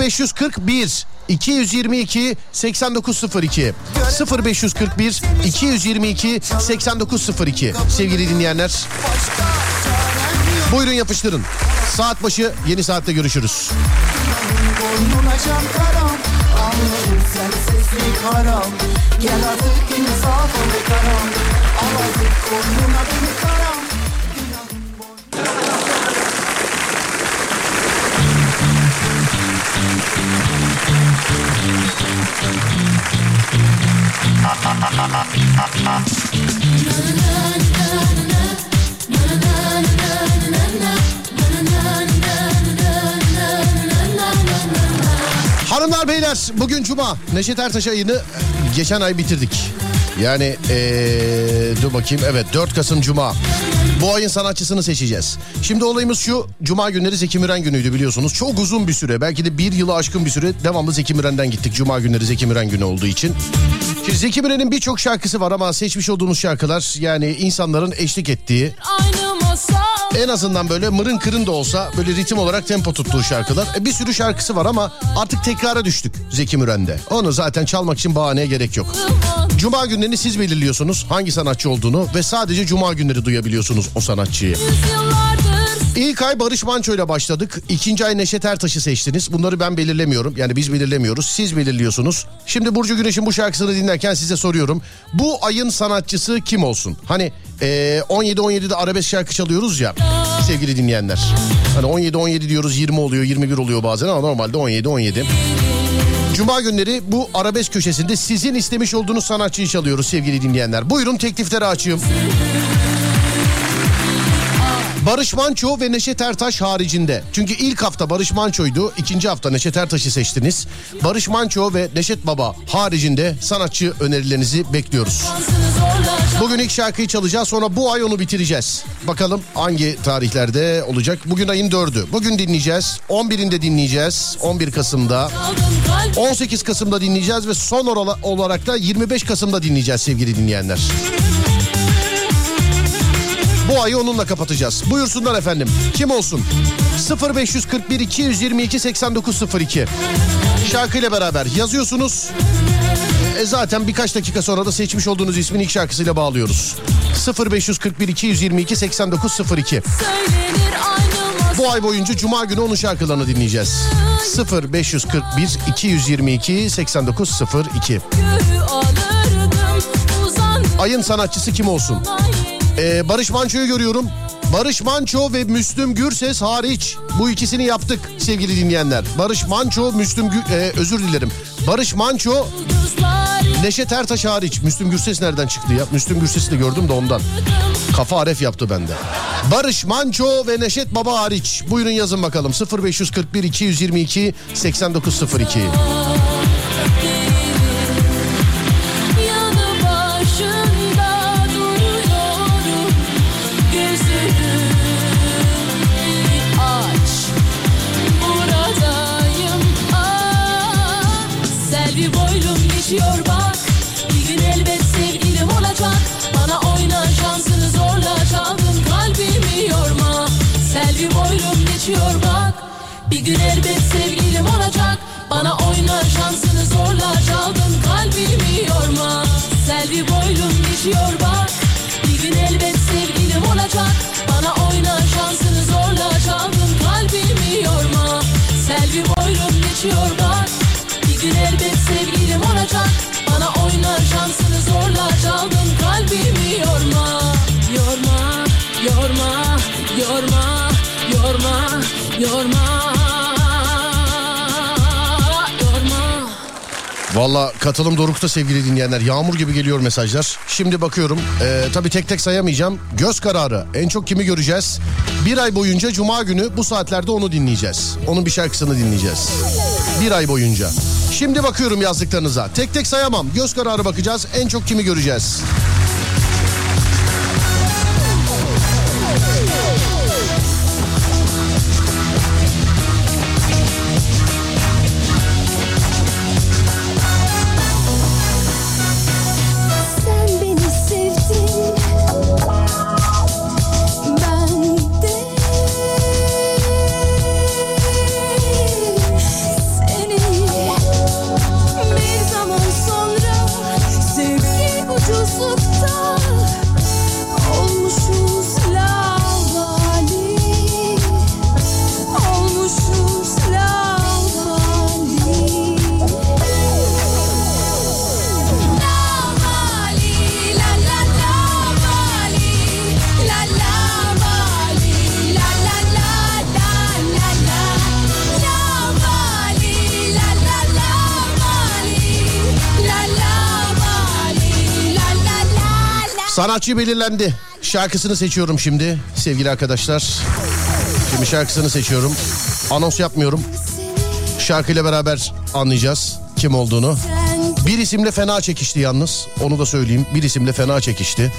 0541 222 8902 0541 222 8902 sevgili dinleyenler. Buyurun yapıştırın. Saat başı yeni saatte görüşürüz. Gel artık insafa be karam Al artık boynuna beni karam Hanımlar beyler bugün cuma. Neşet Ertaş ayını geçen ay bitirdik. Yani ee, dur bakayım evet 4 Kasım Cuma. Bu ayın sanatçısını seçeceğiz. Şimdi olayımız şu. Cuma günleri Zeki Müren günüydü biliyorsunuz. Çok uzun bir süre belki de bir yılı aşkın bir süre devamlı Zeki Müren'den gittik. Cuma günleri Zeki Müren günü olduğu için. Şimdi Zeki Müren'in birçok şarkısı var ama seçmiş olduğumuz şarkılar yani insanların eşlik ettiği en azından böyle mırın kırın da olsa böyle ritim olarak tempo tuttuğu şarkılar. E, bir sürü şarkısı var ama artık tekrara düştük Zeki Müren'de. Onu zaten çalmak için bahaneye gerek yok. Cuma günlerini siz belirliyorsunuz hangi sanatçı olduğunu ve sadece cuma günleri duyabiliyorsunuz o sanatçıyı. İlk ay Barış Manço ile başladık. İkinci ay Neşet Ertaş'ı seçtiniz. Bunları ben belirlemiyorum. Yani biz belirlemiyoruz. Siz belirliyorsunuz. Şimdi Burcu Güneş'in bu şarkısını dinlerken size soruyorum. Bu ayın sanatçısı kim olsun? Hani eee, 17-17'de arabesk şarkı çalıyoruz ya sevgili dinleyenler. Hani 17-17 diyoruz 20 oluyor 21 oluyor bazen ama normalde 17-17. Cuma günleri bu arabesk köşesinde sizin istemiş olduğunuz sanatçıyı çalıyoruz sevgili dinleyenler. Buyurun teklifleri açayım. Barış Manço ve Neşet Ertaş haricinde. Çünkü ilk hafta Barış Manço'ydu. ikinci hafta Neşet Ertaş'ı seçtiniz. Barış Manço ve Neşet Baba haricinde sanatçı önerilerinizi bekliyoruz. Bugün ilk şarkıyı çalacağız sonra bu ay onu bitireceğiz. Bakalım hangi tarihlerde olacak. Bugün ayın 4'ü. Bugün dinleyeceğiz. 11'inde dinleyeceğiz. 11 Kasım'da. 18 Kasım'da dinleyeceğiz ve son olarak da 25 Kasım'da dinleyeceğiz sevgili dinleyenler. Bu ayı onunla kapatacağız. Buyursunlar efendim. Kim olsun? 0541 222 8902. Şarkıyla beraber yazıyorsunuz. E zaten birkaç dakika sonra da seçmiş olduğunuz ismin ilk şarkısıyla bağlıyoruz. 0541 222 8902. Söylenir aynı Bu ay boyunca cuma günü onun şarkılarını dinleyeceğiz. 0541 222 8902. maskülü alırdım uzan Ayın sanatçısı kim olsun? Ee, Barış Manço'yu görüyorum. Barış Manço ve Müslüm Gürses hariç bu ikisini yaptık sevgili dinleyenler. Barış Manço, Müslüm Gü- e, özür dilerim. Barış Manço, Neşet Ertaş hariç. Müslüm Gürses nereden çıktı ya? Müslüm Gürses'i de gördüm de ondan. Kafa aref yaptı bende. Barış Manço ve Neşet Baba hariç. Buyurun yazın bakalım. 0541 222 8902. geçiyor bak. Bir gün elbet sevgilim olacak. Bana oyna şansını zorla çaldın. Kalbimi yorma. Selvi boylum geçiyor bak. Bir gün elbet sevgilim olacak. Bana oyna şansını zorla çaldın. Kalbimi yorma. Selvi boylum geçiyor bak. Bir gün elbet sevgilim olacak. Bana oyna şansını zorla çaldın. Kalbimi yorma. Selvi boylum geçiyor bak gün elbet sevgilim olacak Bana oyna şansını zorla çaldın kalbimi Yorma, yorma, yorma, yorma, yorma Yorma Valla katılım dorukta sevgili dinleyenler. Yağmur gibi geliyor mesajlar. Şimdi bakıyorum. Ee, tabii tek tek sayamayacağım. Göz kararı. En çok kimi göreceğiz? Bir ay boyunca cuma günü bu saatlerde onu dinleyeceğiz. Onun bir şarkısını dinleyeceğiz. Bir ay boyunca. Şimdi bakıyorum yazdıklarınıza. Tek tek sayamam. Göz kararı bakacağız. En çok kimi göreceğiz? Sanatçı belirlendi. Şarkısını seçiyorum şimdi sevgili arkadaşlar. Şimdi şarkısını seçiyorum. Anons yapmıyorum. Şarkıyla beraber anlayacağız kim olduğunu. Bir isimle fena çekişti yalnız. Onu da söyleyeyim. Bir isimle fena çekişti.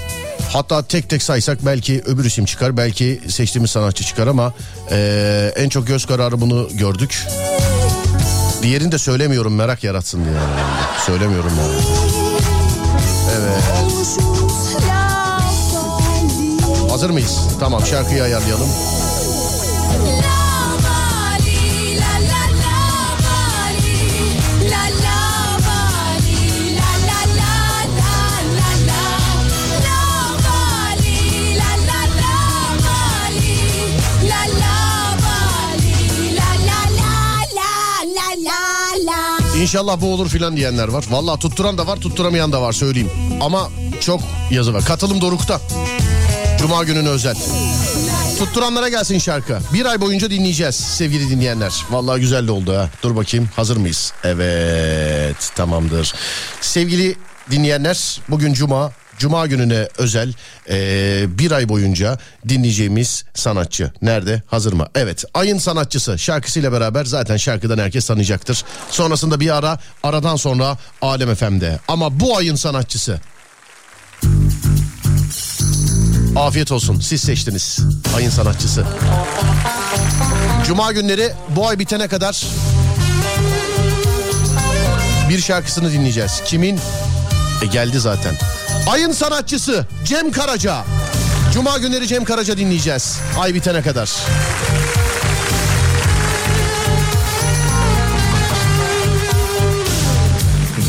Hatta tek tek saysak belki öbür isim çıkar. Belki seçtiğimiz sanatçı çıkar ama eee, en çok göz kararı bunu gördük. Diğerini de söylemiyorum merak yaratsın diye. Söylemiyorum yani. Evet. La la la la la. İnşallah bu olur filan diyenler var. Vallahi tutturan da var tutturamayan da var söyleyeyim. Ama çok yazı var. Katılım Doruk'ta. Cuma gününe özel. La Tutturanlara gelsin şarkı. Bir ay boyunca dinleyeceğiz sevgili dinleyenler. Vallahi güzel de oldu ha. Dur bakayım hazır mıyız? Evet tamamdır. Sevgili dinleyenler bugün cuma. Cuma gününe özel eee, bir ay boyunca dinleyeceğimiz sanatçı. Nerede? Hazır mı? Evet. Ayın sanatçısı şarkısıyla beraber zaten şarkıdan herkes tanıyacaktır. Sonrasında bir ara, aradan sonra Alem FM'de. Ama bu ayın sanatçısı Afiyet olsun siz seçtiniz ayın sanatçısı. Cuma günleri bu ay bitene kadar bir şarkısını dinleyeceğiz. Kimin? E geldi zaten. Ayın sanatçısı Cem Karaca. Cuma günleri Cem Karaca dinleyeceğiz. Ay bitene kadar.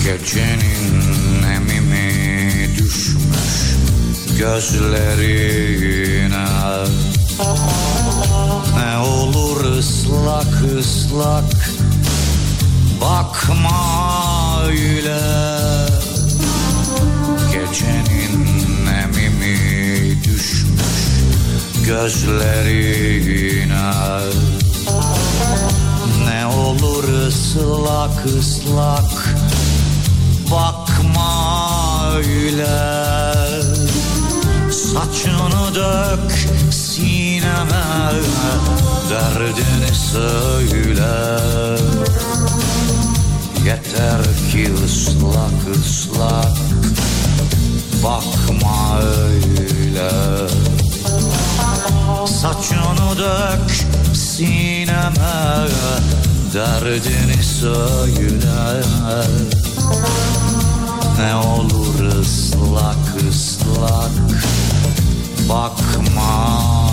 Gecenin gözlerine. Ne olur ıslak ıslak bakma öyle. Gecenin nemimi düşmüş gözlerine. Ne olur ıslak ıslak bakma öyle Saçını dök sineme Derdini söyle. Yeter ki ıslak ıslak Bakma öyle. Saçını dök sineme Derdini söyle. Ne olur ıslak ıslak bakma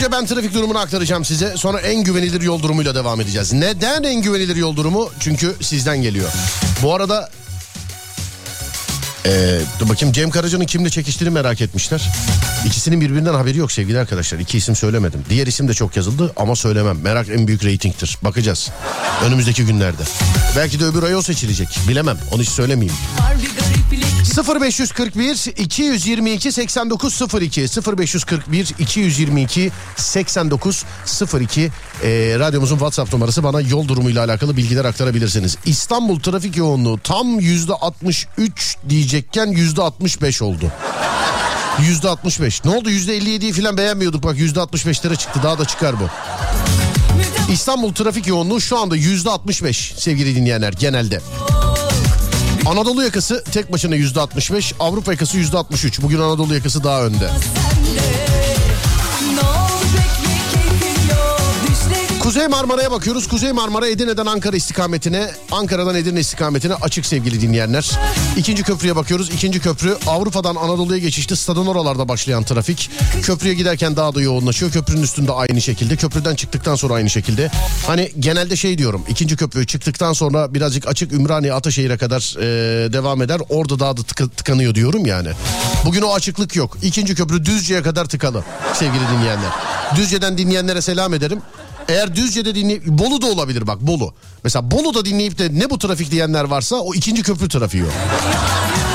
önce ben trafik durumunu aktaracağım size. Sonra en güvenilir yol durumuyla devam edeceğiz. Neden en güvenilir yol durumu? Çünkü sizden geliyor. Bu arada ee, dur bakayım Cem Karaca'nın kimle çekiştiğini merak etmişler. İkisinin birbirinden haberi yok sevgili arkadaşlar. İki isim söylemedim. Diğer isim de çok yazıldı ama söylemem. Merak en büyük reytingtir. Bakacağız. Önümüzdeki günlerde. Belki de öbür ay o seçilecek. Bilemem. Onu hiç söylemeyeyim. var 0541 222 8902 0541 222 8902 ee, radyomuzun WhatsApp numarası bana yol durumuyla alakalı bilgiler aktarabilirsiniz. İstanbul trafik yoğunluğu tam yüzde 63 diyecekken yüzde 65 oldu. Yüzde 65. Ne oldu? Yüzde 57'yi falan beğenmiyorduk. Bak yüzde 65'lere çıktı. Daha da çıkar bu. İstanbul trafik yoğunluğu şu anda yüzde 65 sevgili dinleyenler genelde. Anadolu yakası tek başına yüzde 65, Avrupa yakası yüzde 63. Bugün Anadolu yakası daha önde. Ne Kuzey Marmara'ya bakıyoruz. Kuzey Marmara Edirne'den Ankara istikametine, Ankara'dan Edirne istikametine açık sevgili dinleyenler. İkinci köprüye bakıyoruz. İkinci köprü Avrupa'dan Anadolu'ya geçişte stadın oralarda başlayan trafik. Köprüye giderken daha da yoğunlaşıyor. Köprünün üstünde aynı şekilde. Köprüden çıktıktan sonra aynı şekilde. Hani genelde şey diyorum. ikinci köprü çıktıktan sonra birazcık açık Ümraniye Ataşehir'e kadar e, devam eder. Orada daha da tıka- tıkanıyor diyorum yani. Bugün o açıklık yok. İkinci köprü Düzce'ye kadar tıkalı sevgili dinleyenler. Düzce'den dinleyenlere selam ederim. Eğer Düzce'de dinleyip Bolu da olabilir bak Bolu. Mesela Bolu'da dinleyip de ne bu trafik diyenler varsa o ikinci köprü trafiği o.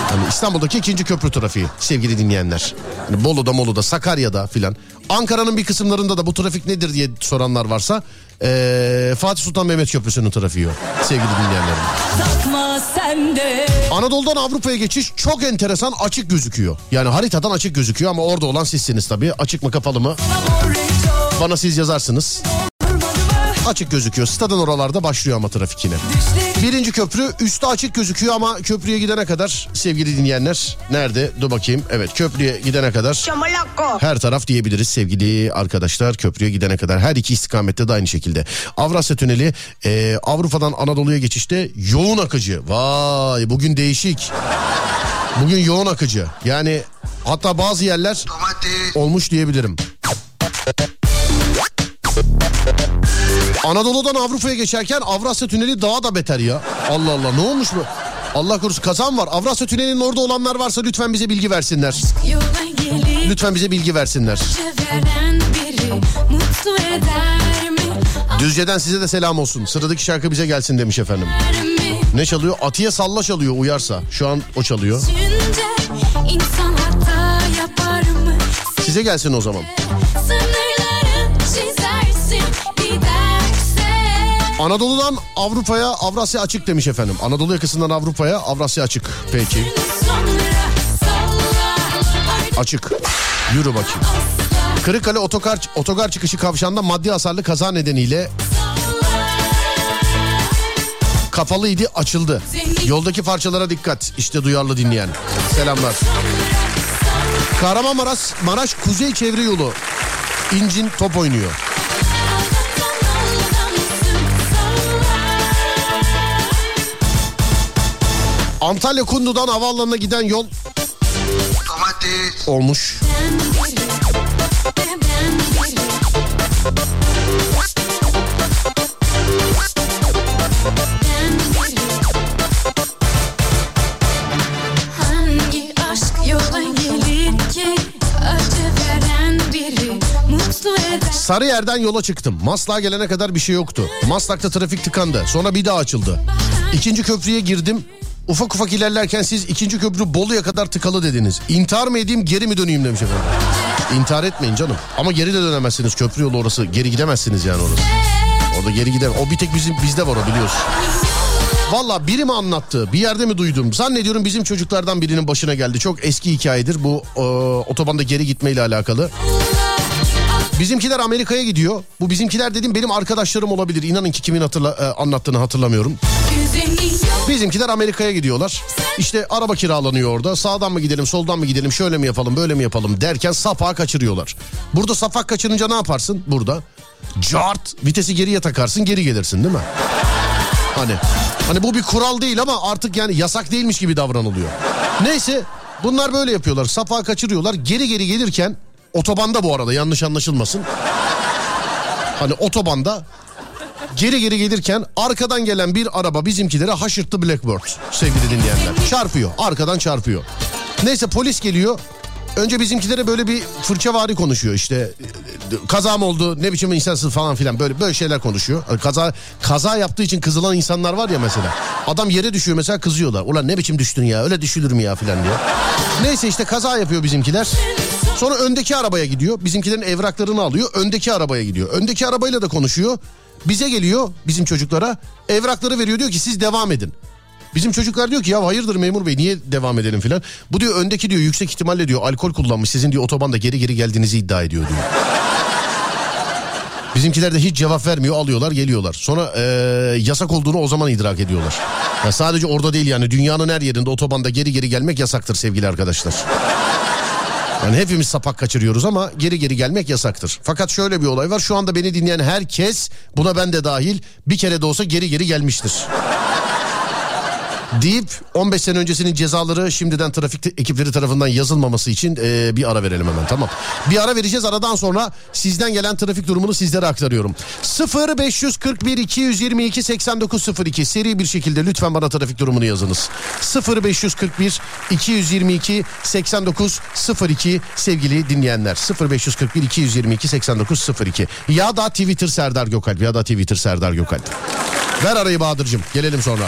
Hani İstanbul'daki ikinci köprü trafiği sevgili dinleyenler. Hani Bolu'da Molu'da Sakarya'da filan. Ankara'nın bir kısımlarında da bu trafik nedir diye soranlar varsa ee, Fatih Sultan Mehmet Köprüsü'nün trafiği o sevgili de Anadolu'dan Avrupa'ya geçiş çok enteresan açık gözüküyor. Yani haritadan açık gözüküyor ama orada olan sizsiniz tabii. Açık mı kapalı mı? Bana siz yazarsınız. Açık gözüküyor. Stadın oralarda başlıyor ama trafik yine. Birinci köprü üstü açık gözüküyor ama köprüye gidene kadar sevgili dinleyenler nerede? Dur bakayım. Evet köprüye gidene kadar her taraf diyebiliriz sevgili arkadaşlar. Köprüye gidene kadar her iki istikamette de aynı şekilde. Avrasya Tüneli e, Avrupa'dan Anadolu'ya geçişte yoğun akıcı. Vay bugün değişik. Bugün yoğun akıcı. Yani hatta bazı yerler olmuş diyebilirim. Anadolu'dan Avrupa'ya geçerken Avrasya Tüneli daha da beter ya. Allah Allah ne olmuş bu? Allah korusun kazan var. Avrasya Tüneli'nin orada olanlar varsa lütfen bize bilgi versinler. Lütfen bize bilgi versinler. Düzce'den size de selam olsun. Sıradaki şarkı bize gelsin demiş efendim. Ne çalıyor? Atiye Salla çalıyor uyarsa. Şu an o çalıyor. Size gelsin o zaman. Anadolu'dan Avrupa'ya Avrasya açık demiş efendim. Anadolu yakasından Avrupa'ya Avrasya açık. Peki. Açık. Yürü bakayım. Kırıkkale otogar, otogar çıkışı kavşağında maddi hasarlı kaza nedeniyle kapalıydı açıldı. Yoldaki parçalara dikkat. İşte duyarlı dinleyen. Selamlar. Kahramanmaraş Maraş Kuzey Çevre Yolu. İncin top oynuyor. Antalya Kundu'dan havaalanına giden yol olmuş. Mutlu eder Sarıyer'den yola çıktım. Maslak'a gelene kadar bir şey yoktu. Maslak'ta trafik tıkandı. Sonra bir daha açıldı. İkinci köprüye girdim. Ufak ufak ilerlerken siz ikinci köprü Bolu'ya kadar tıkalı dediniz. İntihar mı edeyim geri mi döneyim demiş efendim. İntihar etmeyin canım. Ama geri de dönemezsiniz. Köprü yolu orası. Geri gidemezsiniz yani orası. orada geri gider. O bir tek bizim bizde var o biliyorsun. Valla biri mi anlattı bir yerde mi duydum zannediyorum bizim çocuklardan birinin başına geldi. Çok eski hikayedir bu e, otobanda geri gitmeyle alakalı. Bizimkiler Amerika'ya gidiyor. Bu bizimkiler dedim benim arkadaşlarım olabilir. İnanın ki kimin hatırla, e, anlattığını hatırlamıyorum. Bizimkiler Amerika'ya gidiyorlar. İşte araba kiralanıyor orada. Sağdan mı gidelim, soldan mı gidelim, şöyle mi yapalım, böyle mi yapalım derken safağı kaçırıyorlar. Burada safak kaçırınca ne yaparsın? Burada cart vitesi geriye takarsın, geri gelirsin değil mi? Hani hani bu bir kural değil ama artık yani yasak değilmiş gibi davranılıyor. Neyse bunlar böyle yapıyorlar. Safağı kaçırıyorlar. Geri geri gelirken otobanda bu arada yanlış anlaşılmasın. Hani otobanda geri geri gelirken arkadan gelen bir araba bizimkilere haşırttı Blackbird sevgili dinleyenler. Çarpıyor arkadan çarpıyor. Neyse polis geliyor. Önce bizimkilere böyle bir fırçavari konuşuyor işte kaza mı oldu ne biçim insansın falan filan böyle böyle şeyler konuşuyor. Kaza kaza yaptığı için kızılan insanlar var ya mesela. Adam yere düşüyor mesela kızıyorlar. Ulan ne biçim düştün ya öyle düşülür mü ya filan diye. Neyse işte kaza yapıyor bizimkiler. Sonra öndeki arabaya gidiyor. Bizimkilerin evraklarını alıyor. Öndeki arabaya gidiyor. Öndeki arabayla da konuşuyor. Bize geliyor bizim çocuklara evrakları veriyor diyor ki siz devam edin. Bizim çocuklar diyor ki ya hayırdır memur bey niye devam edelim filan. Bu diyor öndeki diyor yüksek ihtimalle diyor alkol kullanmış sizin diyor otobanda geri geri geldiğinizi iddia ediyor diyor. Bizimkiler de hiç cevap vermiyor alıyorlar geliyorlar. Sonra eee, yasak olduğunu o zaman idrak ediyorlar. Ya sadece orada değil yani dünyanın her yerinde otobanda geri geri gelmek yasaktır sevgili arkadaşlar. Yani hepimiz sapak kaçırıyoruz ama geri geri gelmek yasaktır. Fakat şöyle bir olay var. Şu anda beni dinleyen herkes buna ben de dahil bir kere de olsa geri geri gelmiştir. Deyip 15 sene öncesinin cezaları şimdiden trafik ekipleri tarafından yazılmaması için e, bir ara verelim hemen tamam. Bir ara vereceğiz aradan sonra sizden gelen trafik durumunu sizlere aktarıyorum. 0 541 222 8902 seri bir şekilde lütfen bana trafik durumunu yazınız. 0 541 222 8902 sevgili dinleyenler. 0 541 222 8902 ya da Twitter Serdar Gökalp ya da Twitter Serdar Gökalp. Ver arayı Bahadır'cığım gelelim sonra.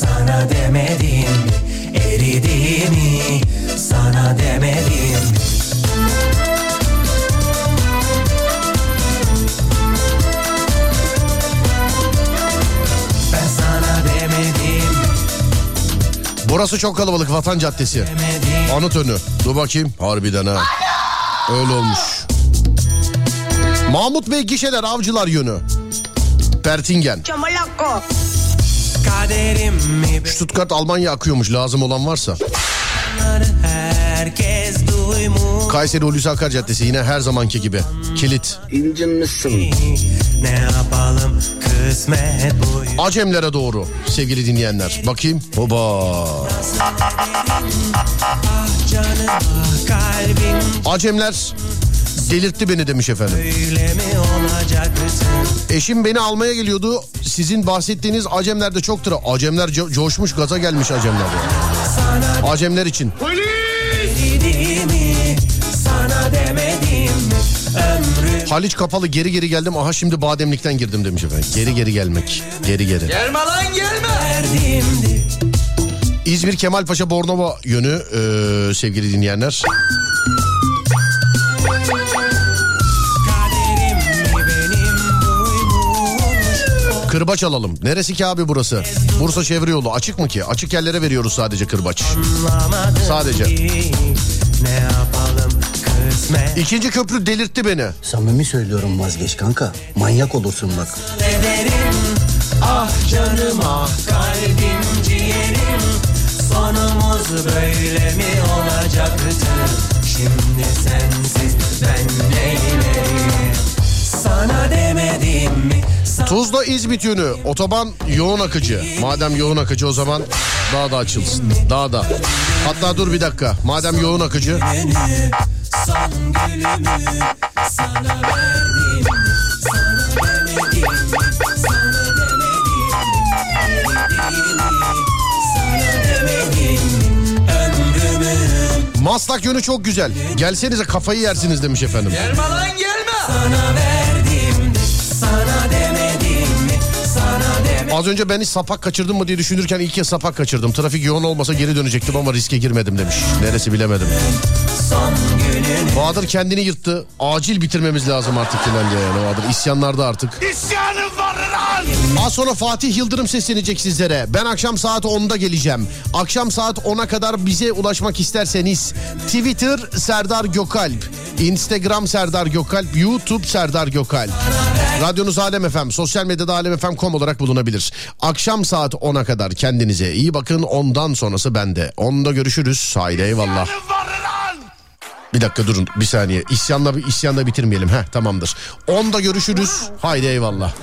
Sana demedim mi? Eridiğimi sana demedim mi? Ben sana demedim Burası çok kalabalık Vatan Caddesi. Anıt önü. Dur bakayım. Harbiden ha. Öyle olmuş. Mahmut Bey gişeler avcılar yönü. Pertingen. Kaderim mi? Stuttgart Almanya akıyormuş lazım olan varsa. Bunları herkes duymuş Kayseri Hulusi Akar Caddesi yine her zamanki gibi. Kilit. Ne yapalım kısmet bu Acemlere doğru sevgili dinleyenler. Bakayım. Hoba. canım ah kalbim Acemler delirtti beni demiş efendim. Öyle mi olacaktı? Eşim beni almaya geliyordu. Sizin bahsettiğiniz Acemler de çoktur. Acemler co- coşmuş gaza gelmiş Acemler. yani. Acemler için. Ömrüm Haliç kapalı geri geri geldim. Aha şimdi bademlikten girdim demiş efendim. Geri geri gelmek. Geri geri. verdiğimdi İzmir Kemalpaşa Bornova yönü e, sevgili dinleyenler. Kırbaç alalım. Neresi ki abi burası? Bursa çevre yolu. Açık mı ki? Açık yerlere veriyoruz sadece kırbaç. Anlamadım Sadece. ki Ne yapalım kısmet İkinci köprü delirtti beni. Samimi söylüyorum vazgeç kanka. Manyak olursun bak. ederim Ah canım ah kalbim ciğerim Sonumuz böyle mi olacaktı Şimdi sensiz ben neyleyim Tuzla İzmit yönü. Otoban yoğun akıcı. Madem yoğun akıcı o zaman daha da açılsın. Daha da. Hatta dur bir dakika. Madem yoğun akıcı. Maslak yönü çok güzel. Gelsenize kafayı yersiniz demiş efendim. Sana verdim Sana Az önce ben hiç sapak kaçırdım mı diye düşünürken ilk kez sapak kaçırdım. Trafik yoğun olmasa geri dönecektim ama riske girmedim demiş. Neresi bilemedim. Bahadır kendini yırttı. Acil bitirmemiz lazım artık filan diye yani Bahadır. İsyanlarda artık. Lan. Az sonra Fatih Yıldırım seslenecek sizlere. Ben akşam saat 10'da geleceğim. Akşam saat 10'a kadar bize ulaşmak isterseniz Twitter Serdar Gökalp, Instagram Serdar Gökalp, YouTube Serdar Gökalp. Radyonuz Alem FM, sosyal medyada alemfm.com olarak bulunabilir. Akşam saat 10'a kadar kendinize iyi bakın. Ondan sonrası bende. 10'da görüşürüz. Haydi eyvallah. Bir dakika durun bir saniye. İsyanla, isyanla bitirmeyelim. Heh tamamdır. 10'da görüşürüz. Haydi eyvallah.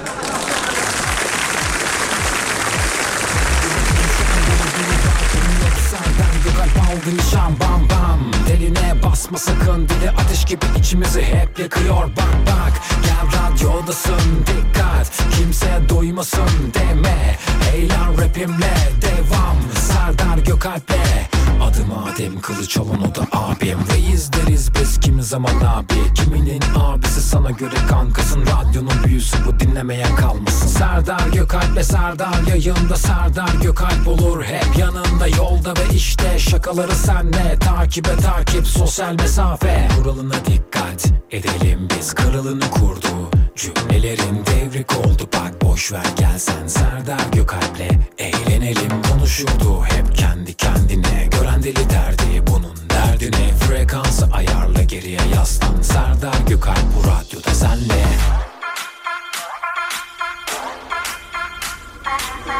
Basma sakın dili ateş gibi içimizi hep yakıyor. Bak bak Gel radyodasın dikkat. Kimse duymasın deme. Eğlen rapimle devam Serdar Gökalp'le Adım Adem kılıç olan o da abim. Reis deriz biz kimi zaman abi. Kiminin abisi sana göre kankasın. Radyonun büyüsü bu dinlemeyen kalmasın. Serdar Gökalp'le Serdar yayında Serdar Gökalp olur. Hep yanında Yolda ve işte şakaları senle. Takibe takip sosyal mesafe. Kuralına dikkat edelim biz. Kralını kurdu Cümlelerin devrik oldu. Bak boş ver gelsen Serdar Gökalp'le eğlenelim. Konuşurdu hep kendi kendine. Gören deli derdi bunun derdine. Frekansı ayarla geriye yaslan. Serdar Gökalp bu radyoda senle.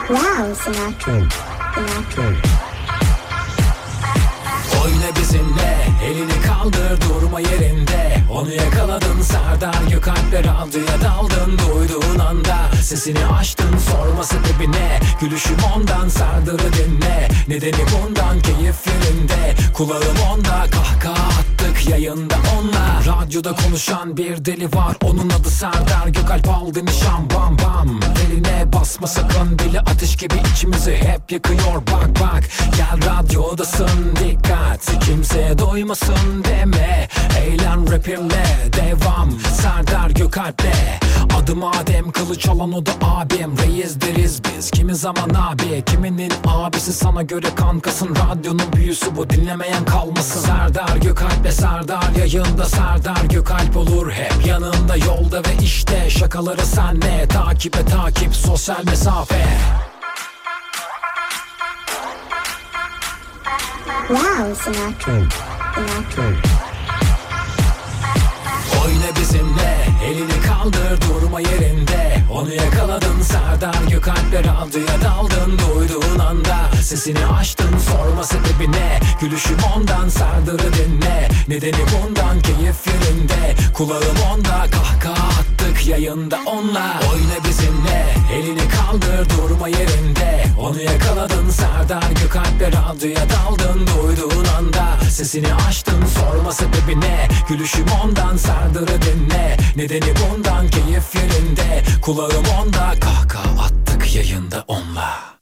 Wow, Sinatra. Sinatra. Oyna bizimle elini kaldır durma yerinde. Onu yakaladın Serdar Gökalp'le radyoya daldın. Duyduğun anda sesini açtın sorma sebebi ne Gülüşüm ondan Serdar'ı dinle. Nedeni bundan keyif yerinde Kulağım onda kahkaha attık yayında onunla. Radyoda konuşan bir deli var onun adı Serdar Gökalp. Aldı nişan bam bam. Eline basma sakın dili ateş gibi içimizi hep yakıyor. Bak bak Gel radyodasın dikkat. Kimseye doymasın deme. Eğlen rapimle devam. Serdar Gökalp'le. Adım Adem kılıç alan o da abim. Reis deriz biz. Kimi zaman abi? Kiminin abisi? Sana göre kankasın. Radyonun büyüsü bu. Dinlemeyen kalmasın. Serdar Gökalp'le Serdar yayında. Serdar Gökalp olur hep. Yanında Yolda ve işte. Şakaları senle. Takibe takip. Sosyal mesafe. Wow, Sinatra. Oyna bizimle elini kaldır durma yerinde. Onu yakaladın Serdar Gökalp'le radyoya daldın. Duyduğun anda sesini açtın sorma sebebi ne Gülüşüm ondan Serdar'ı dinle. Nedeni bundan keyif yerinde. Kulağım onda kahkaha attık yayında onunla. Oyna bizimle. Elini kaldır durma yerinde. Onu yakaladın Serdar Gökalp'le radyoya daldın. Duyduğun anda sesini açtın sorma sebebi ne Gülüşüm ondan Serdar'ı dinle Nedeni bundan keyif yerinde Kulağım onda. Kahkaha attık yayında onunla